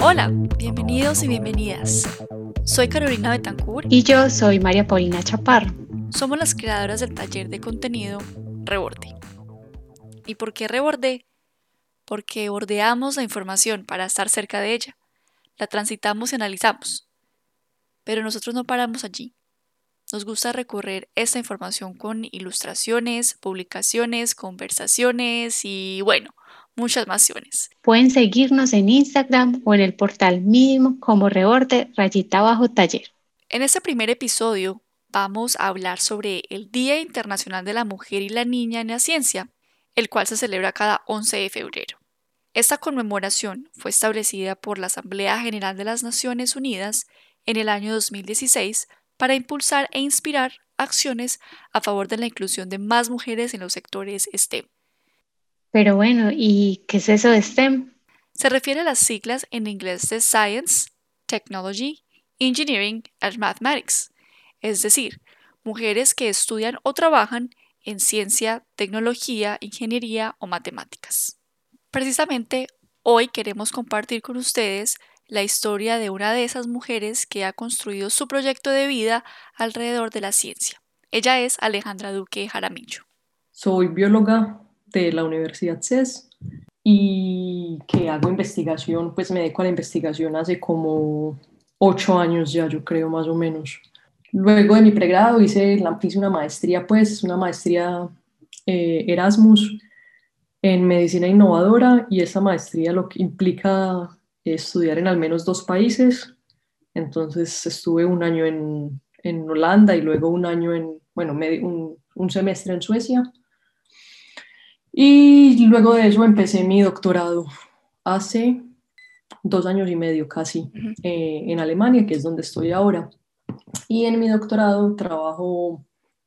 Hola, bienvenidos y bienvenidas. Soy Carolina Betancourt y yo soy María Paulina Chaparro. Somos las creadoras del taller de contenido Reborde. ¿Y por qué Reborde? Porque bordeamos la información para estar cerca de ella, la transitamos y analizamos. Pero nosotros no paramos allí. Nos gusta recorrer esta información con ilustraciones, publicaciones, conversaciones y bueno, muchas masiones. Pueden seguirnos en Instagram o en el portal mismo como Reborde Rayita Bajo Taller. En este primer episodio vamos a hablar sobre el Día Internacional de la Mujer y la Niña en la Ciencia, el cual se celebra cada 11 de febrero. Esta conmemoración fue establecida por la Asamblea General de las Naciones Unidas en el año 2016 para impulsar e inspirar acciones a favor de la inclusión de más mujeres en los sectores STEM. Pero bueno, ¿y qué es eso de STEM? Se refiere a las siglas en inglés de Science, Technology, Engineering and Mathematics, es decir, mujeres que estudian o trabajan en ciencia, tecnología, ingeniería o matemáticas. Precisamente hoy queremos compartir con ustedes la historia de una de esas mujeres que ha construido su proyecto de vida alrededor de la ciencia. Ella es Alejandra Duque Jaramillo. Soy bióloga de la Universidad CES y que hago investigación, pues me dedico a la investigación hace como ocho años ya, yo creo más o menos. Luego de mi pregrado hice, hice una maestría, pues una maestría eh, Erasmus en medicina innovadora y esa maestría lo que implica estudiar en al menos dos países. Entonces estuve un año en, en Holanda y luego un año en, bueno, un, un, semestre en Suecia. Y luego de eso empecé mi doctorado hace dos años y medio casi eh, en Alemania, que es donde estoy ahora. Y en mi doctorado trabajo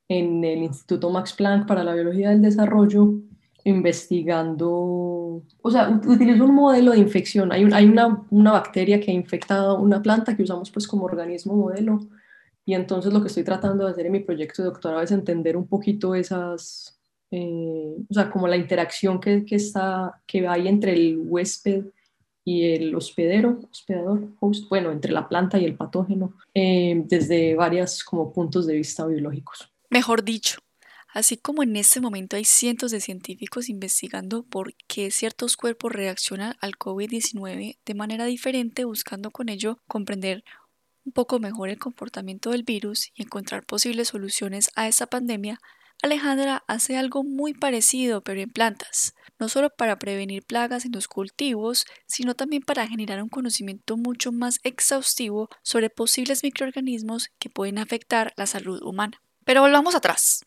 en el Instituto Max Planck para la Biología del Desarrollo investigando, o sea, utilizo un modelo de infección. Hay, hay una, una, bacteria que ha infectado una planta que usamos pues como organismo modelo. Y entonces lo que estoy tratando de hacer en mi proyecto de doctorado es entender un poquito esas, eh, o sea, como la interacción que, que, está, que hay entre el huésped y el hospedero, hospedador, host, bueno, entre la planta y el patógeno, eh, desde varios como puntos de vista biológicos. Mejor dicho, Así como en este momento hay cientos de científicos investigando por qué ciertos cuerpos reaccionan al COVID-19 de manera diferente, buscando con ello comprender un poco mejor el comportamiento del virus y encontrar posibles soluciones a esta pandemia, Alejandra hace algo muy parecido pero en plantas, no solo para prevenir plagas en los cultivos, sino también para generar un conocimiento mucho más exhaustivo sobre posibles microorganismos que pueden afectar la salud humana. Pero volvamos atrás.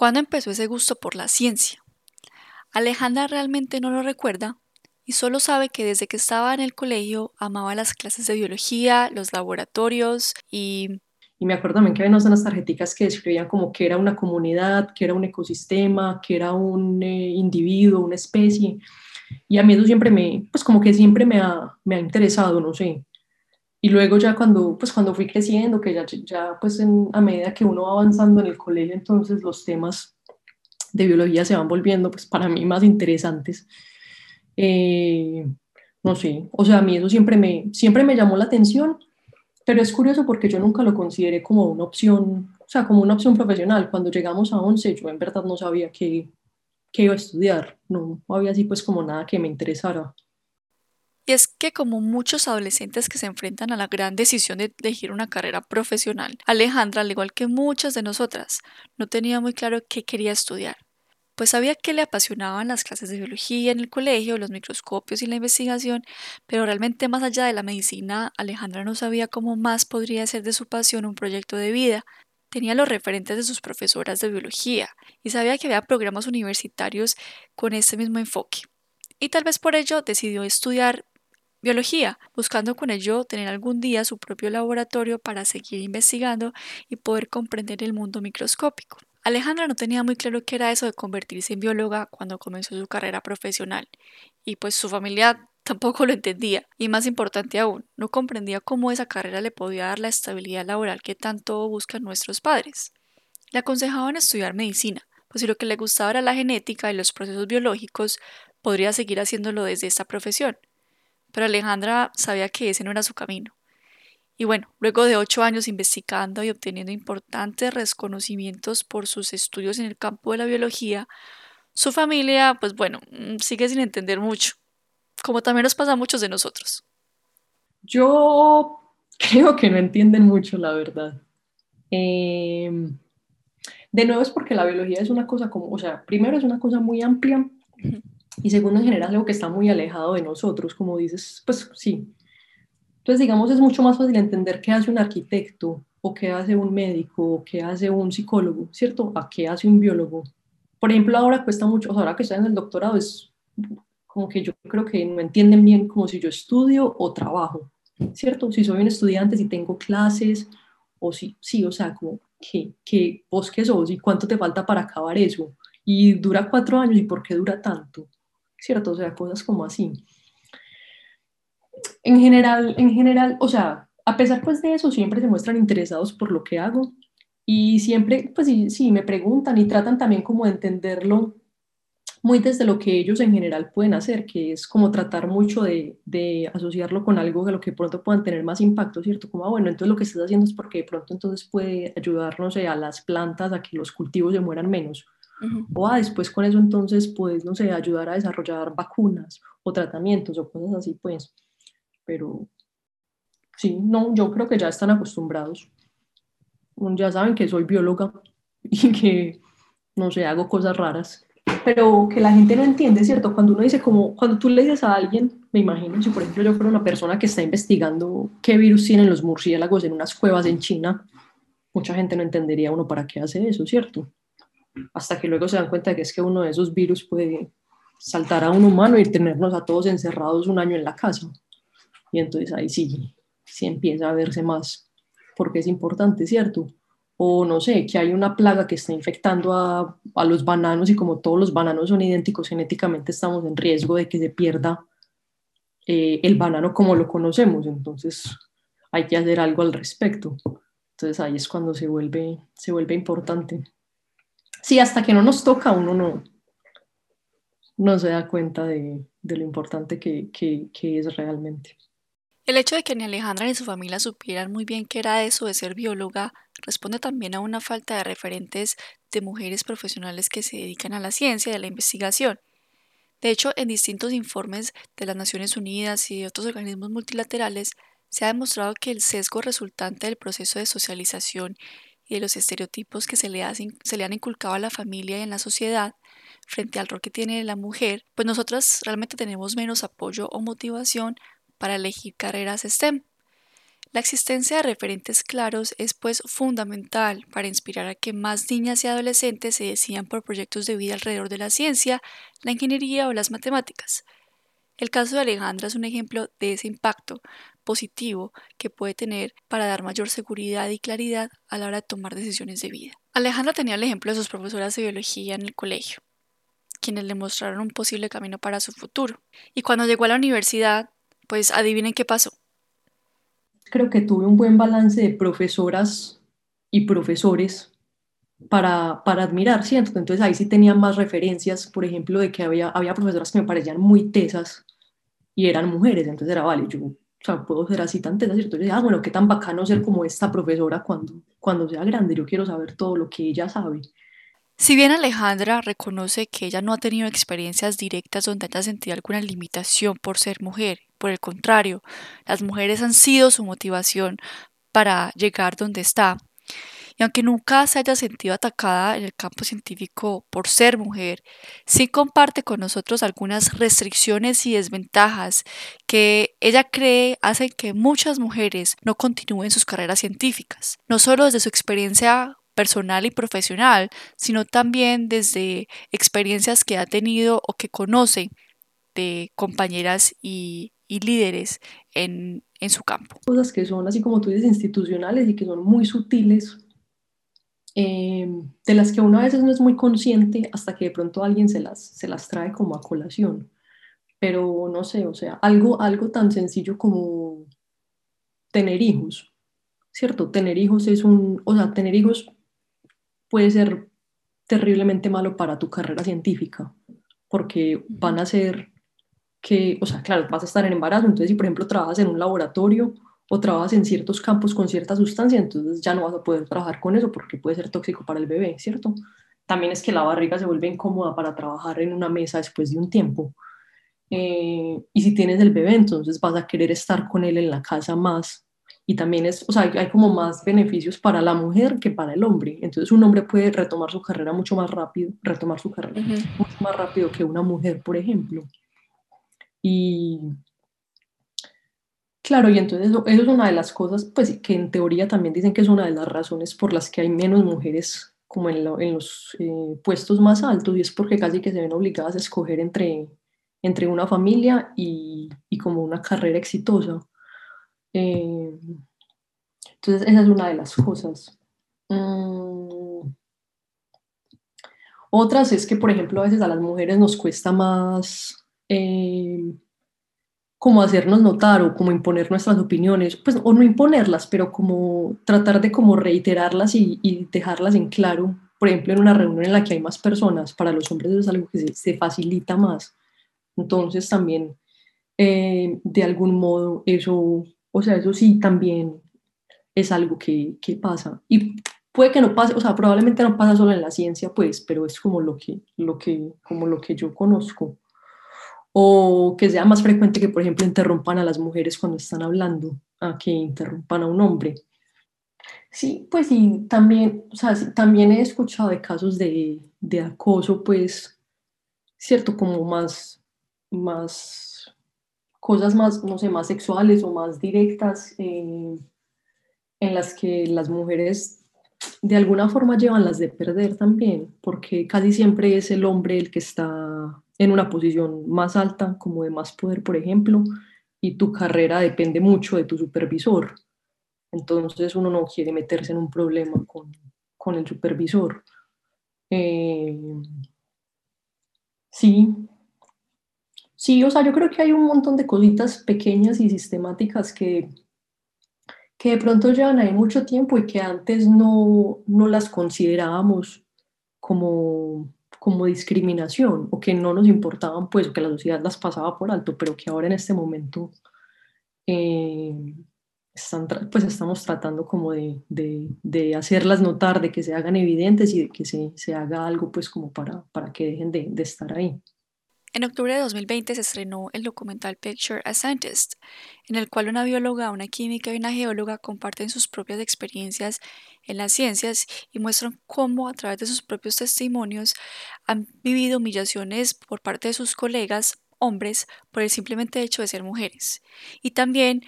¿Cuándo empezó ese gusto por la ciencia? Alejandra realmente no lo recuerda y solo sabe que desde que estaba en el colegio amaba las clases de biología, los laboratorios y... Y me acuerdo también que había unas tarjeticas que describían como que era una comunidad, que era un ecosistema, que era un eh, individuo, una especie. Y a mí eso siempre me, pues como que siempre me ha, me ha interesado, no sé. Y luego ya cuando, pues cuando fui creciendo, que ya, ya pues en, a medida que uno va avanzando en el colegio, entonces los temas de biología se van volviendo pues para mí más interesantes. Eh, no sé, o sea, a mí eso siempre me, siempre me llamó la atención, pero es curioso porque yo nunca lo consideré como una opción, o sea, como una opción profesional. Cuando llegamos a 11, yo en verdad no sabía qué, qué iba a estudiar, no, había así pues como nada que me interesara. Y es que como muchos adolescentes que se enfrentan a la gran decisión de elegir una carrera profesional, Alejandra, al igual que muchas de nosotras, no tenía muy claro qué quería estudiar. Pues sabía que le apasionaban las clases de biología en el colegio, los microscopios y la investigación, pero realmente más allá de la medicina, Alejandra no sabía cómo más podría ser de su pasión un proyecto de vida, tenía los referentes de sus profesoras de biología y sabía que había programas universitarios con ese mismo enfoque. Y tal vez por ello decidió estudiar biología, buscando con ello tener algún día su propio laboratorio para seguir investigando y poder comprender el mundo microscópico. Alejandra no tenía muy claro qué era eso de convertirse en bióloga cuando comenzó su carrera profesional, y pues su familia tampoco lo entendía, y más importante aún, no comprendía cómo esa carrera le podía dar la estabilidad laboral que tanto buscan nuestros padres. Le aconsejaban estudiar medicina, pues si lo que le gustaba era la genética y los procesos biológicos, podría seguir haciéndolo desde esta profesión. Pero Alejandra sabía que ese no era su camino. Y bueno, luego de ocho años investigando y obteniendo importantes reconocimientos por sus estudios en el campo de la biología, su familia, pues bueno, mm, sigue sin entender mucho, como también nos pasa a muchos de nosotros. Yo creo que no entienden mucho, la verdad. Em, de nuevo es porque la biología es una cosa como, o sea, primero es una cosa muy amplia y segundo en general algo que está muy alejado de nosotros, como dices, pues sí, entonces, digamos, es mucho más fácil entender qué hace un arquitecto o qué hace un médico o qué hace un psicólogo, ¿cierto? A qué hace un biólogo. Por ejemplo, ahora cuesta mucho, ahora que estoy en el doctorado, es como que yo creo que no entienden bien como si yo estudio o trabajo, ¿cierto? Si soy un estudiante, si tengo clases, o si, sí, o sea, como, ¿qué, qué, vos qué sos y cuánto te falta para acabar eso? Y dura cuatro años y por qué dura tanto, ¿cierto? O sea, cosas como así en general, en general, o sea, a pesar pues de eso, siempre se muestran interesados por lo que hago y siempre, pues sí, sí, me preguntan y tratan también como de entenderlo muy desde lo que ellos en general pueden hacer, que es como tratar mucho de, de, asociarlo con algo de lo que pronto puedan tener más impacto, ¿cierto? Como, ah, bueno, entonces lo que estás haciendo es porque de pronto entonces puede ayudar, no sé, a las plantas a que los cultivos se mueran menos. O ah, después con eso entonces puedes, no sé, ayudar a desarrollar vacunas o tratamientos o cosas así, pues pero sí, no, yo creo que ya están acostumbrados. Ya saben que soy bióloga y que, no sé, hago cosas raras. Pero que la gente no entiende, ¿cierto? Cuando uno dice como, cuando tú le dices a alguien, me imagino, si por ejemplo yo fuera una persona que está investigando qué virus tienen los murciélagos en unas cuevas en China, mucha gente no entendería uno para qué hace eso, ¿cierto? Hasta que luego se dan cuenta de que es que uno de esos virus puede saltar a un humano y tenernos a todos encerrados un año en la casa. Y entonces ahí sí, sí empieza a verse más porque es importante, ¿cierto? O no sé, que hay una plaga que está infectando a, a los bananos y como todos los bananos son idénticos genéticamente, estamos en riesgo de que se pierda eh, el banano como lo conocemos. Entonces hay que hacer algo al respecto. Entonces ahí es cuando se vuelve, se vuelve importante. Sí, hasta que no nos toca, uno no, no se da cuenta de, de lo importante que, que, que es realmente. El hecho de que ni Alejandra ni su familia supieran muy bien qué era eso de ser bióloga responde también a una falta de referentes de mujeres profesionales que se dedican a la ciencia y a la investigación. De hecho, en distintos informes de las Naciones Unidas y de otros organismos multilaterales se ha demostrado que el sesgo resultante del proceso de socialización y de los estereotipos que se le, se le han inculcado a la familia y en la sociedad frente al rol que tiene la mujer, pues nosotras realmente tenemos menos apoyo o motivación para elegir carreras STEM. La existencia de referentes claros es pues fundamental para inspirar a que más niñas y adolescentes se decidan por proyectos de vida alrededor de la ciencia, la ingeniería o las matemáticas. El caso de Alejandra es un ejemplo de ese impacto positivo que puede tener para dar mayor seguridad y claridad a la hora de tomar decisiones de vida. Alejandra tenía el ejemplo de sus profesoras de biología en el colegio, quienes le mostraron un posible camino para su futuro. Y cuando llegó a la universidad, pues adivinen qué pasó. Creo que tuve un buen balance de profesoras y profesores para, para admirar, ¿cierto? Entonces ahí sí tenía más referencias, por ejemplo, de que había, había profesoras que me parecían muy tesas y eran mujeres, entonces era, vale, yo o sea, puedo ser así tan tesa, ¿cierto? Yo decía, ah, bueno, qué tan bacano ser como esta profesora cuando, cuando sea grande, yo quiero saber todo lo que ella sabe. Si bien Alejandra reconoce que ella no ha tenido experiencias directas donde haya sentido alguna limitación por ser mujer, por el contrario, las mujeres han sido su motivación para llegar donde está. Y aunque nunca se haya sentido atacada en el campo científico por ser mujer, sí comparte con nosotros algunas restricciones y desventajas que ella cree hacen que muchas mujeres no continúen sus carreras científicas, no solo desde su experiencia personal y profesional, sino también desde experiencias que ha tenido o que conoce de compañeras y, líderes en, su campo. Cosas que son, así como tú dices, institucionales y que son muy sutiles, eh, de las que uno a veces no es muy consciente hasta que de pronto alguien se las, se las trae como a colación. Pero no sé, o sea, algo, algo tan sencillo como tener hijos, ¿cierto? Tener hijos es un, o sea, tener hijos puede ser terriblemente malo para tu carrera científica, porque van a ser que, o sea, claro, vas a estar en embarazo, entonces si por ejemplo trabajas en un laboratorio o trabajas en ciertos campos con cierta sustancia, entonces ya no vas a poder trabajar con eso porque puede ser tóxico para el bebé, ¿cierto? También es que la barriga se vuelve incómoda para trabajar en una mesa después de un tiempo. Eh, y si tienes el bebé, entonces vas a querer estar con él en la casa más. Y también es, o sea, hay, como más beneficios para la mujer que para el hombre. Entonces un hombre puede retomar su carrera mucho más rápido, retomar su carrera mucho más rápido que una mujer, por ejemplo. Y claro, y entonces eso, es una de las cosas, pues que en teoría también dicen que es una de las razones por las que hay menos mujeres como en, los eh, puestos más altos, y es porque casi que se ven obligadas a escoger entre, entre una familia y, y como una carrera exitosa. Eh, entonces, esa es una de las cosas. Mm. Otras es que, por ejemplo, a veces a las mujeres nos cuesta más eh, como hacernos notar o como imponer nuestras opiniones, pues, o no imponerlas, pero como tratar de como reiterarlas y, dejarlas en claro. Por ejemplo, en una reunión en la que hay más personas, para los hombres es algo que se, facilita más. Entonces también, eh, de algún modo, eso, o sea, eso sí también es algo que, que pasa. Y puede que no pase, o sea, probablemente no pasa solo en la ciencia, pues, pero es como lo que, lo que, como lo que yo conozco o que sea más frecuente que, por ejemplo, interrumpan a las mujeres cuando están hablando, a que interrumpan a un hombre. Sí, pues sí, también, o sea, también he escuchado de casos de, de acoso, pues, cierto, como más, más, cosas más, no sé, más sexuales o más directas, eh, en las que las mujeres de alguna forma llevan las de perder también, porque casi siempre es el hombre el que está en una posición más alta, como de más poder, por ejemplo, y tu carrera depende mucho de tu supervisor. Entonces uno no quiere meterse en un problema con, con el supervisor. Eh, sí, sí, o sea, yo creo que hay un montón de cositas pequeñas y sistemáticas que, que de pronto llevan ahí mucho tiempo y que antes no, no las considerábamos como como discriminación o que no nos importaban, pues, o que la sociedad las pasaba por alto, pero que ahora en este momento eh, están, pues estamos tratando como de, de, hacerlas notar, de que se hagan evidentes y de que se, se haga algo, pues, como para, para que dejen de, de estar ahí. En octubre de 2020 se estrenó el documental Picture a Scientist, en el cual una bióloga, una química y una geóloga comparten sus propias experiencias en las ciencias y muestran cómo a través de sus propios testimonios han vivido humillaciones por parte de sus colegas hombres por el simplemente hecho de ser mujeres. Y también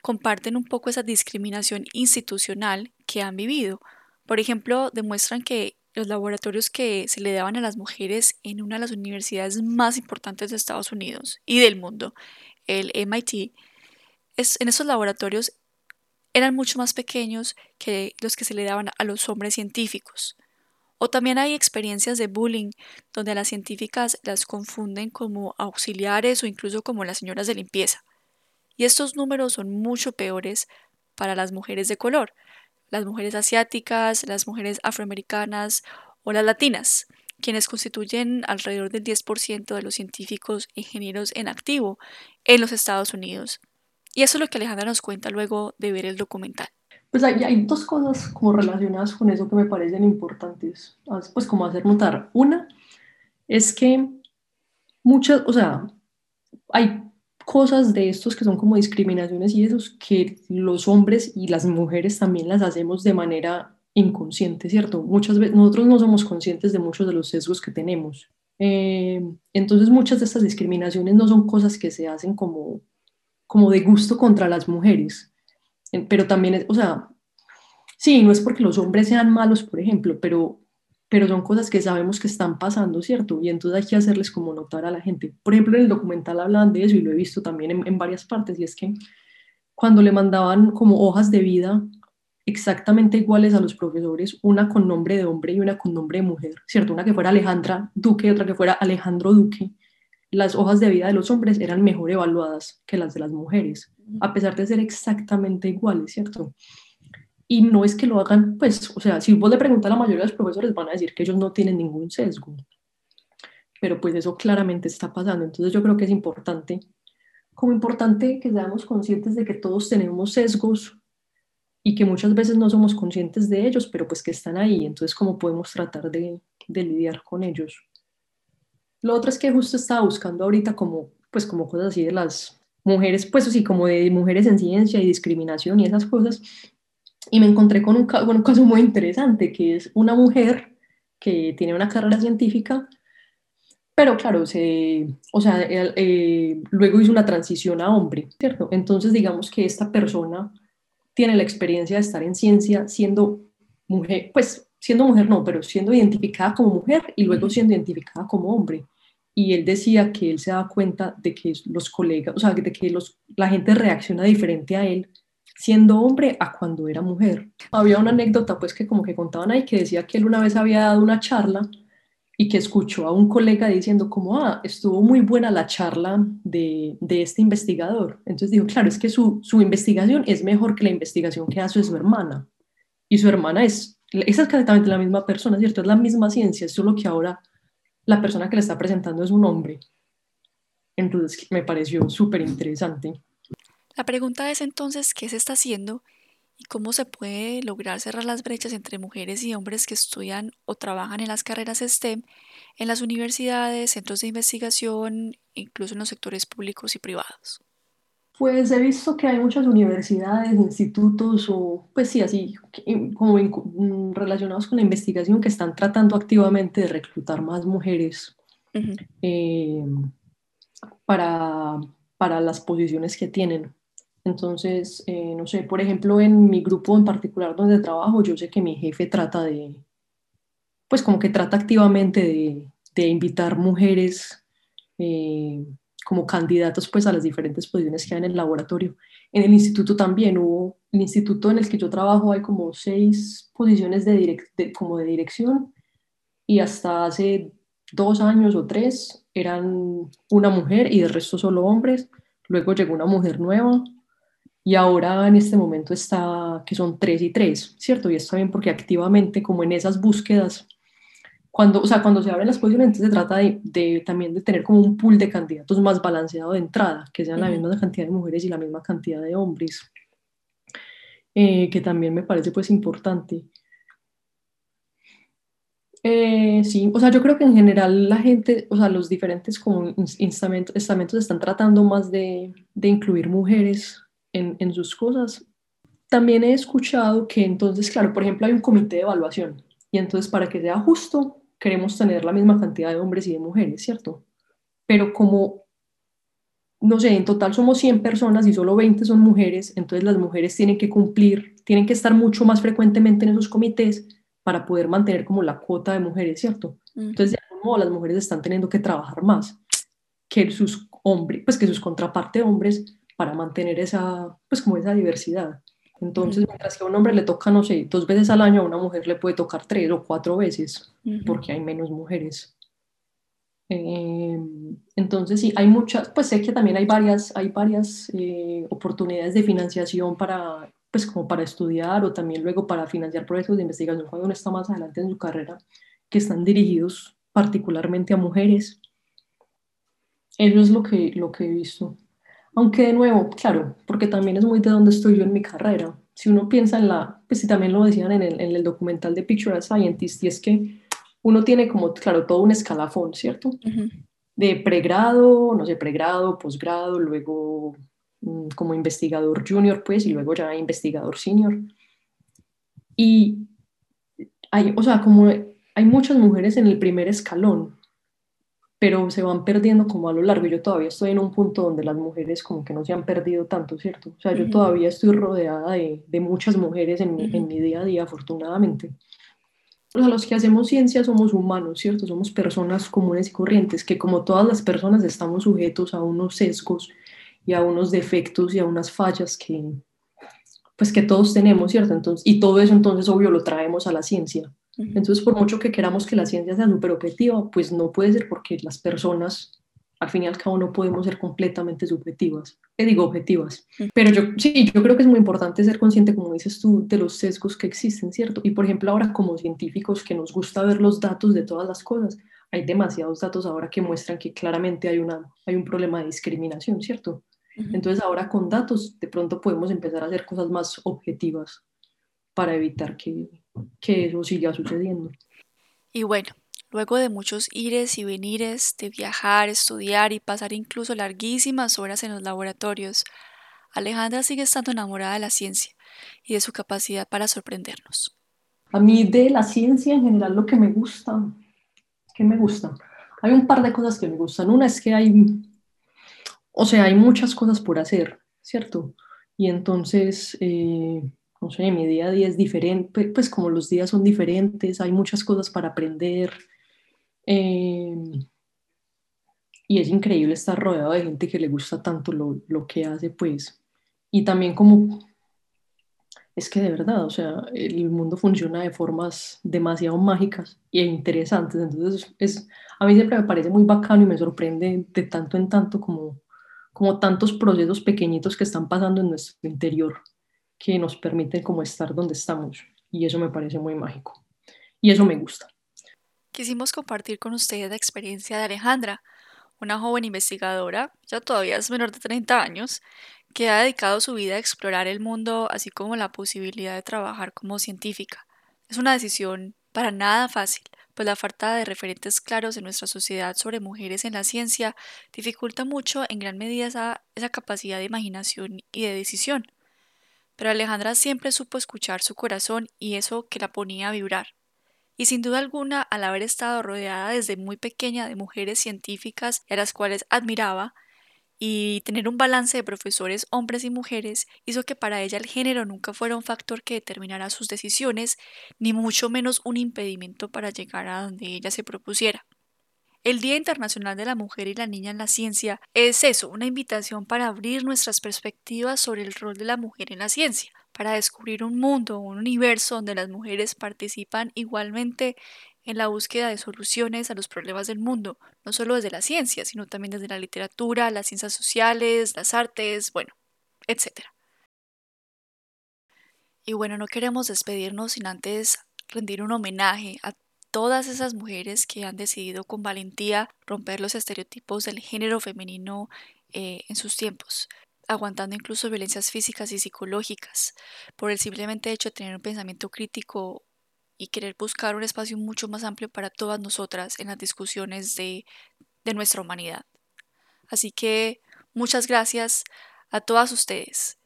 comparten un poco esa discriminación institucional que han vivido. Por ejemplo, demuestran que los laboratorios que se le daban a las mujeres en una de las universidades más importantes de Estados Unidos y del mundo, el MIT, es, en esos laboratorios eran mucho más pequeños que los que se le daban a los hombres científicos. O también hay experiencias de bullying donde a las científicas las confunden como auxiliares o incluso como las señoras de limpieza. Y estos números son mucho peores para las mujeres de color, las mujeres asiáticas, las mujeres afroamericanas o las latinas, quienes constituyen alrededor del 10% de los científicos e ingenieros en activo en los Estados Unidos. Y eso es lo que Alejandra nos cuenta luego de ver el documental. Pues hay, hay dos cosas como relacionadas con eso que me parecen importantes, pues como hacer notar. Una es que muchas, o sea, hay cosas de estos que son como discriminaciones y esos que los hombres y las mujeres también las hacemos de manera inconsciente, ¿cierto? Muchas veces nosotros no somos conscientes de muchos de los sesgos que tenemos. Eh, entonces muchas de estas discriminaciones no son cosas que se hacen como, como de gusto contra las mujeres, pero también, es, o sea, sí, no es porque los hombres sean malos, por ejemplo, pero pero son cosas que sabemos que están pasando, ¿cierto? Y entonces hay que hacerles como notar a la gente. Por ejemplo, en el documental hablan de eso y lo he visto también en, en varias partes, y es que cuando le mandaban como hojas de vida exactamente iguales a los profesores, una con nombre de hombre y una con nombre de mujer, ¿cierto? Una que fuera Alejandra Duque y otra que fuera Alejandro Duque, las hojas de vida de los hombres eran mejor evaluadas que las de las mujeres, a pesar de ser exactamente iguales, ¿cierto? Y no es que lo hagan, pues, o sea, si vos le preguntas a la mayoría de los profesores van a decir que ellos no tienen ningún sesgo. Pero pues eso claramente está pasando. Entonces yo creo que es importante, como importante que seamos conscientes de que todos tenemos sesgos y que muchas veces no somos conscientes de ellos, pero pues que están ahí. Entonces, ¿cómo podemos tratar de, de lidiar con ellos? Lo otro es que justo estaba buscando ahorita como, pues como cosas así de las mujeres, pues así como de mujeres en ciencia y discriminación y esas cosas. Y me encontré con un, caso muy interesante, que es una mujer que tiene una carrera científica, pero claro, se, o sea, eh, luego hizo una transición a hombre, ¿cierto? Entonces digamos que esta persona tiene la experiencia de estar en ciencia siendo mujer, pues siendo mujer no, pero siendo identificada como mujer y luego siendo identificada como hombre y él decía que él se daba cuenta de que los colegas, o sea, de que los, la gente reacciona diferente a él siendo hombre a cuando era mujer. Había una anécdota pues que como que contaban ahí que decía que él una vez había dado una charla y que escuchó a un colega diciendo como, ah, estuvo muy buena la charla de, de este investigador. Entonces dijo, claro, es que su, su, investigación es mejor que la investigación que hace su hermana. Y su hermana es, es exactamente la misma persona, ¿cierto? Es la misma ciencia, solo que ahora la persona que le está presentando es un hombre. Entonces me pareció súper interesante. La pregunta es entonces, ¿qué se está haciendo y cómo se puede lograr cerrar las brechas entre mujeres y hombres que estudian o trabajan en las carreras STEM en las universidades, centros de investigación, incluso en los sectores públicos y privados? Pues he visto que hay muchas universidades, institutos o, pues sí, así, como mm, relacionados con la investigación que están tratando activamente de reclutar más mujeres eh, para, para, las posiciones que tienen. Entonces, eh, no sé, por ejemplo, en mi grupo en particular donde trabajo, yo sé que mi jefe trata de, pues como que trata activamente de, de invitar mujeres. Eh, como candidatos pues a las diferentes posiciones que hay en el laboratorio. En el instituto también hubo, el instituto en el que yo trabajo hay como seis posiciones de, como de dirección y hasta hace dos años o tres eran una mujer y el resto solo hombres. Luego llegó una mujer nueva y ahora en este momento está que son tres y tres, ¿cierto? Y está bien porque activamente como en esas búsquedas cuando, o sea, cuando se abren las posiciones, entonces se trata de, también de tener como un pool de candidatos más balanceado de entrada, que sean la misma cantidad de mujeres y la misma cantidad de hombres, eh, que también me parece pues importante. Eh, sí, o sea, yo creo que en general la gente, o sea, los diferentes como estamentos están tratando más de, de incluir mujeres en, en sus cosas. También he escuchado que entonces, claro, por ejemplo, hay un comité de evaluación y entonces para que sea justo, queremos tener la misma cantidad de hombres y de mujeres, ¿cierto? Pero como, no sé, en total somos 100 personas y solo 20 son mujeres, entonces las mujeres tienen que cumplir, tienen que estar mucho más frecuentemente en esos comités para poder mantener como la cuota de mujeres, ¿cierto? Entonces, de algún modo, las mujeres están teniendo que trabajar más que sus hombres, pues que sus contraparte hombres para mantener esa, pues como esa diversidad. Entonces, mientras que a un hombre le toca, no sé, dos veces al año, a una mujer le puede tocar tres o cuatro veces, porque hay menos mujeres. Em, entonces, sí, hay muchas, pues sé que también hay varias, hay varias eh, oportunidades de financiación para, pues como para estudiar o también luego para financiar proyectos de investigación cuando uno está más adelante en su carrera, que están dirigidos particularmente a mujeres. Eso es lo que, lo que he visto. Aunque de nuevo, claro, porque también es muy de donde estoy yo en mi carrera. Si uno piensa en la, pues si también lo decían en el, en el documental de Picture Scientist, y es que uno tiene como, claro, todo un escalafón, ¿cierto? De pregrado, no sé, pregrado, posgrado, luego mm, como investigador junior, pues, y luego ya investigador senior. Y hay, o sea, como hay muchas mujeres en el primer escalón, pero se van perdiendo como a lo largo. Yo todavía estoy en un punto donde las mujeres como que no se han perdido tanto, ¿cierto? O sea, yo todavía estoy rodeada de, de muchas mujeres en, mi, en mi día a día, afortunadamente. O sea, los que hacemos ciencia somos humanos, ¿cierto? Somos personas comunes y corrientes, que como todas las personas estamos sujetos a unos sesgos y a unos defectos y a unas fallas que, pues que todos tenemos, ¿cierto? Entonces, y todo eso entonces obvio lo traemos a la ciencia. Entonces, por mucho que queramos que la ciencia sea súper objetiva, pues no puede ser porque las personas al fin y al cabo no podemos ser completamente subjetivas, te digo objetivas, pero yo sí, yo creo que es muy importante ser consciente, como dices tú, de los sesgos que existen, ¿cierto? Y por ejemplo ahora como científicos que nos gusta ver los datos de todas las cosas, hay demasiados datos ahora que muestran que claramente hay, una, hay un problema de discriminación, ¿cierto? Entonces ahora con datos de pronto podemos empezar a hacer cosas más objetivas para evitar que, que eso siga sucediendo. Y bueno, luego de muchos ires y venires, de viajar, estudiar y pasar incluso larguísimas horas en los laboratorios, Alejandra sigue estando enamorada de la ciencia y de su capacidad para sorprendernos. A mí de la ciencia en general lo que me gusta, ¿qué me gusta? Hay un par de cosas que me gustan. Una es que hay o sea, hay muchas cosas por hacer, ¿cierto? Y entonces, eh, no sé, mi día a día es diferente, pues como los días son diferentes, hay muchas cosas para aprender. Eh, y es increíble estar rodeado de gente que le gusta tanto lo, lo, que hace, pues. Y también como, es que de verdad, o sea, el mundo funciona de formas demasiado mágicas e interesantes. Entonces, es, a mí siempre me parece muy bacano y me sorprende de tanto en tanto como como tantos procesos pequeñitos que están pasando en nuestro interior que nos permiten como estar donde estamos y eso me parece muy mágico y eso me gusta. Quisimos compartir con ustedes la experiencia de Alejandra, una joven investigadora, ya todavía es menor de 30 años, que ha dedicado su vida a explorar el mundo así como la posibilidad de trabajar como científica. Es una decisión para nada fácil, pues la falta de referentes claros en nuestra sociedad sobre mujeres en la ciencia dificulta mucho en gran medida esa, esa capacidad de imaginación y de decisión. Pero Alejandra siempre supo escuchar su corazón y eso que la ponía a vibrar. Y sin duda alguna, al haber estado rodeada desde muy pequeña de mujeres científicas a las cuales admiraba, y tener un balance de profesores hombres y mujeres hizo que para ella el género nunca fuera un factor que determinara sus decisiones, ni mucho menos un impedimento para llegar a donde ella se propusiera. El Día Internacional de la Mujer y la Niña en la Ciencia es eso, una invitación para abrir nuestras perspectivas sobre el rol de la mujer en la ciencia, para descubrir un mundo, un universo donde las mujeres participan igualmente en la búsqueda de soluciones a los problemas del mundo, no solo desde la ciencia, sino también desde la literatura, las ciencias sociales, las artes, bueno, etc. Y bueno, no queremos despedirnos sin antes rendir un homenaje a todas esas mujeres que han decidido con valentía romper los estereotipos del género femenino eh, en sus tiempos, aguantando incluso violencias físicas y psicológicas, por el simplemente hecho de tener un pensamiento crítico y querer buscar un espacio mucho más amplio para todas nosotras en las discusiones de, de nuestra humanidad. Así que muchas gracias a todas ustedes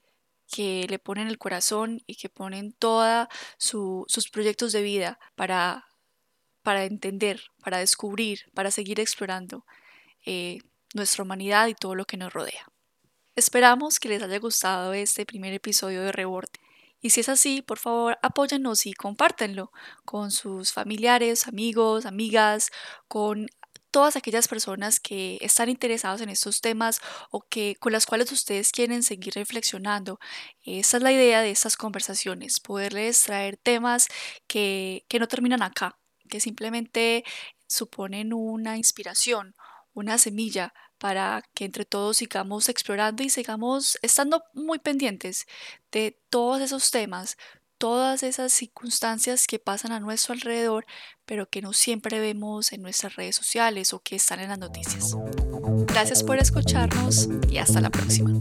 que le ponen el corazón y que ponen todos sus proyectos de vida para, para entender, para descubrir, para seguir explorando eh, nuestra humanidad y todo lo que nos rodea. Esperamos que les haya gustado este primer episodio de Reborde. Y si es así, por favor, apóyennos y compártenlo con sus familiares, amigos, amigas, con todas aquellas personas que están interesados en estos temas o que con las cuales ustedes quieren seguir reflexionando. Esa es la idea de estas conversaciones, poderles traer temas que, que no terminan acá, que simplemente suponen una inspiración, una semilla para que entre todos sigamos explorando y sigamos estando muy pendientes de todos esos temas, todas esas circunstancias que pasan a nuestro alrededor, pero que no siempre vemos en nuestras redes sociales o que están en las noticias. Gracias por escucharnos y hasta la próxima.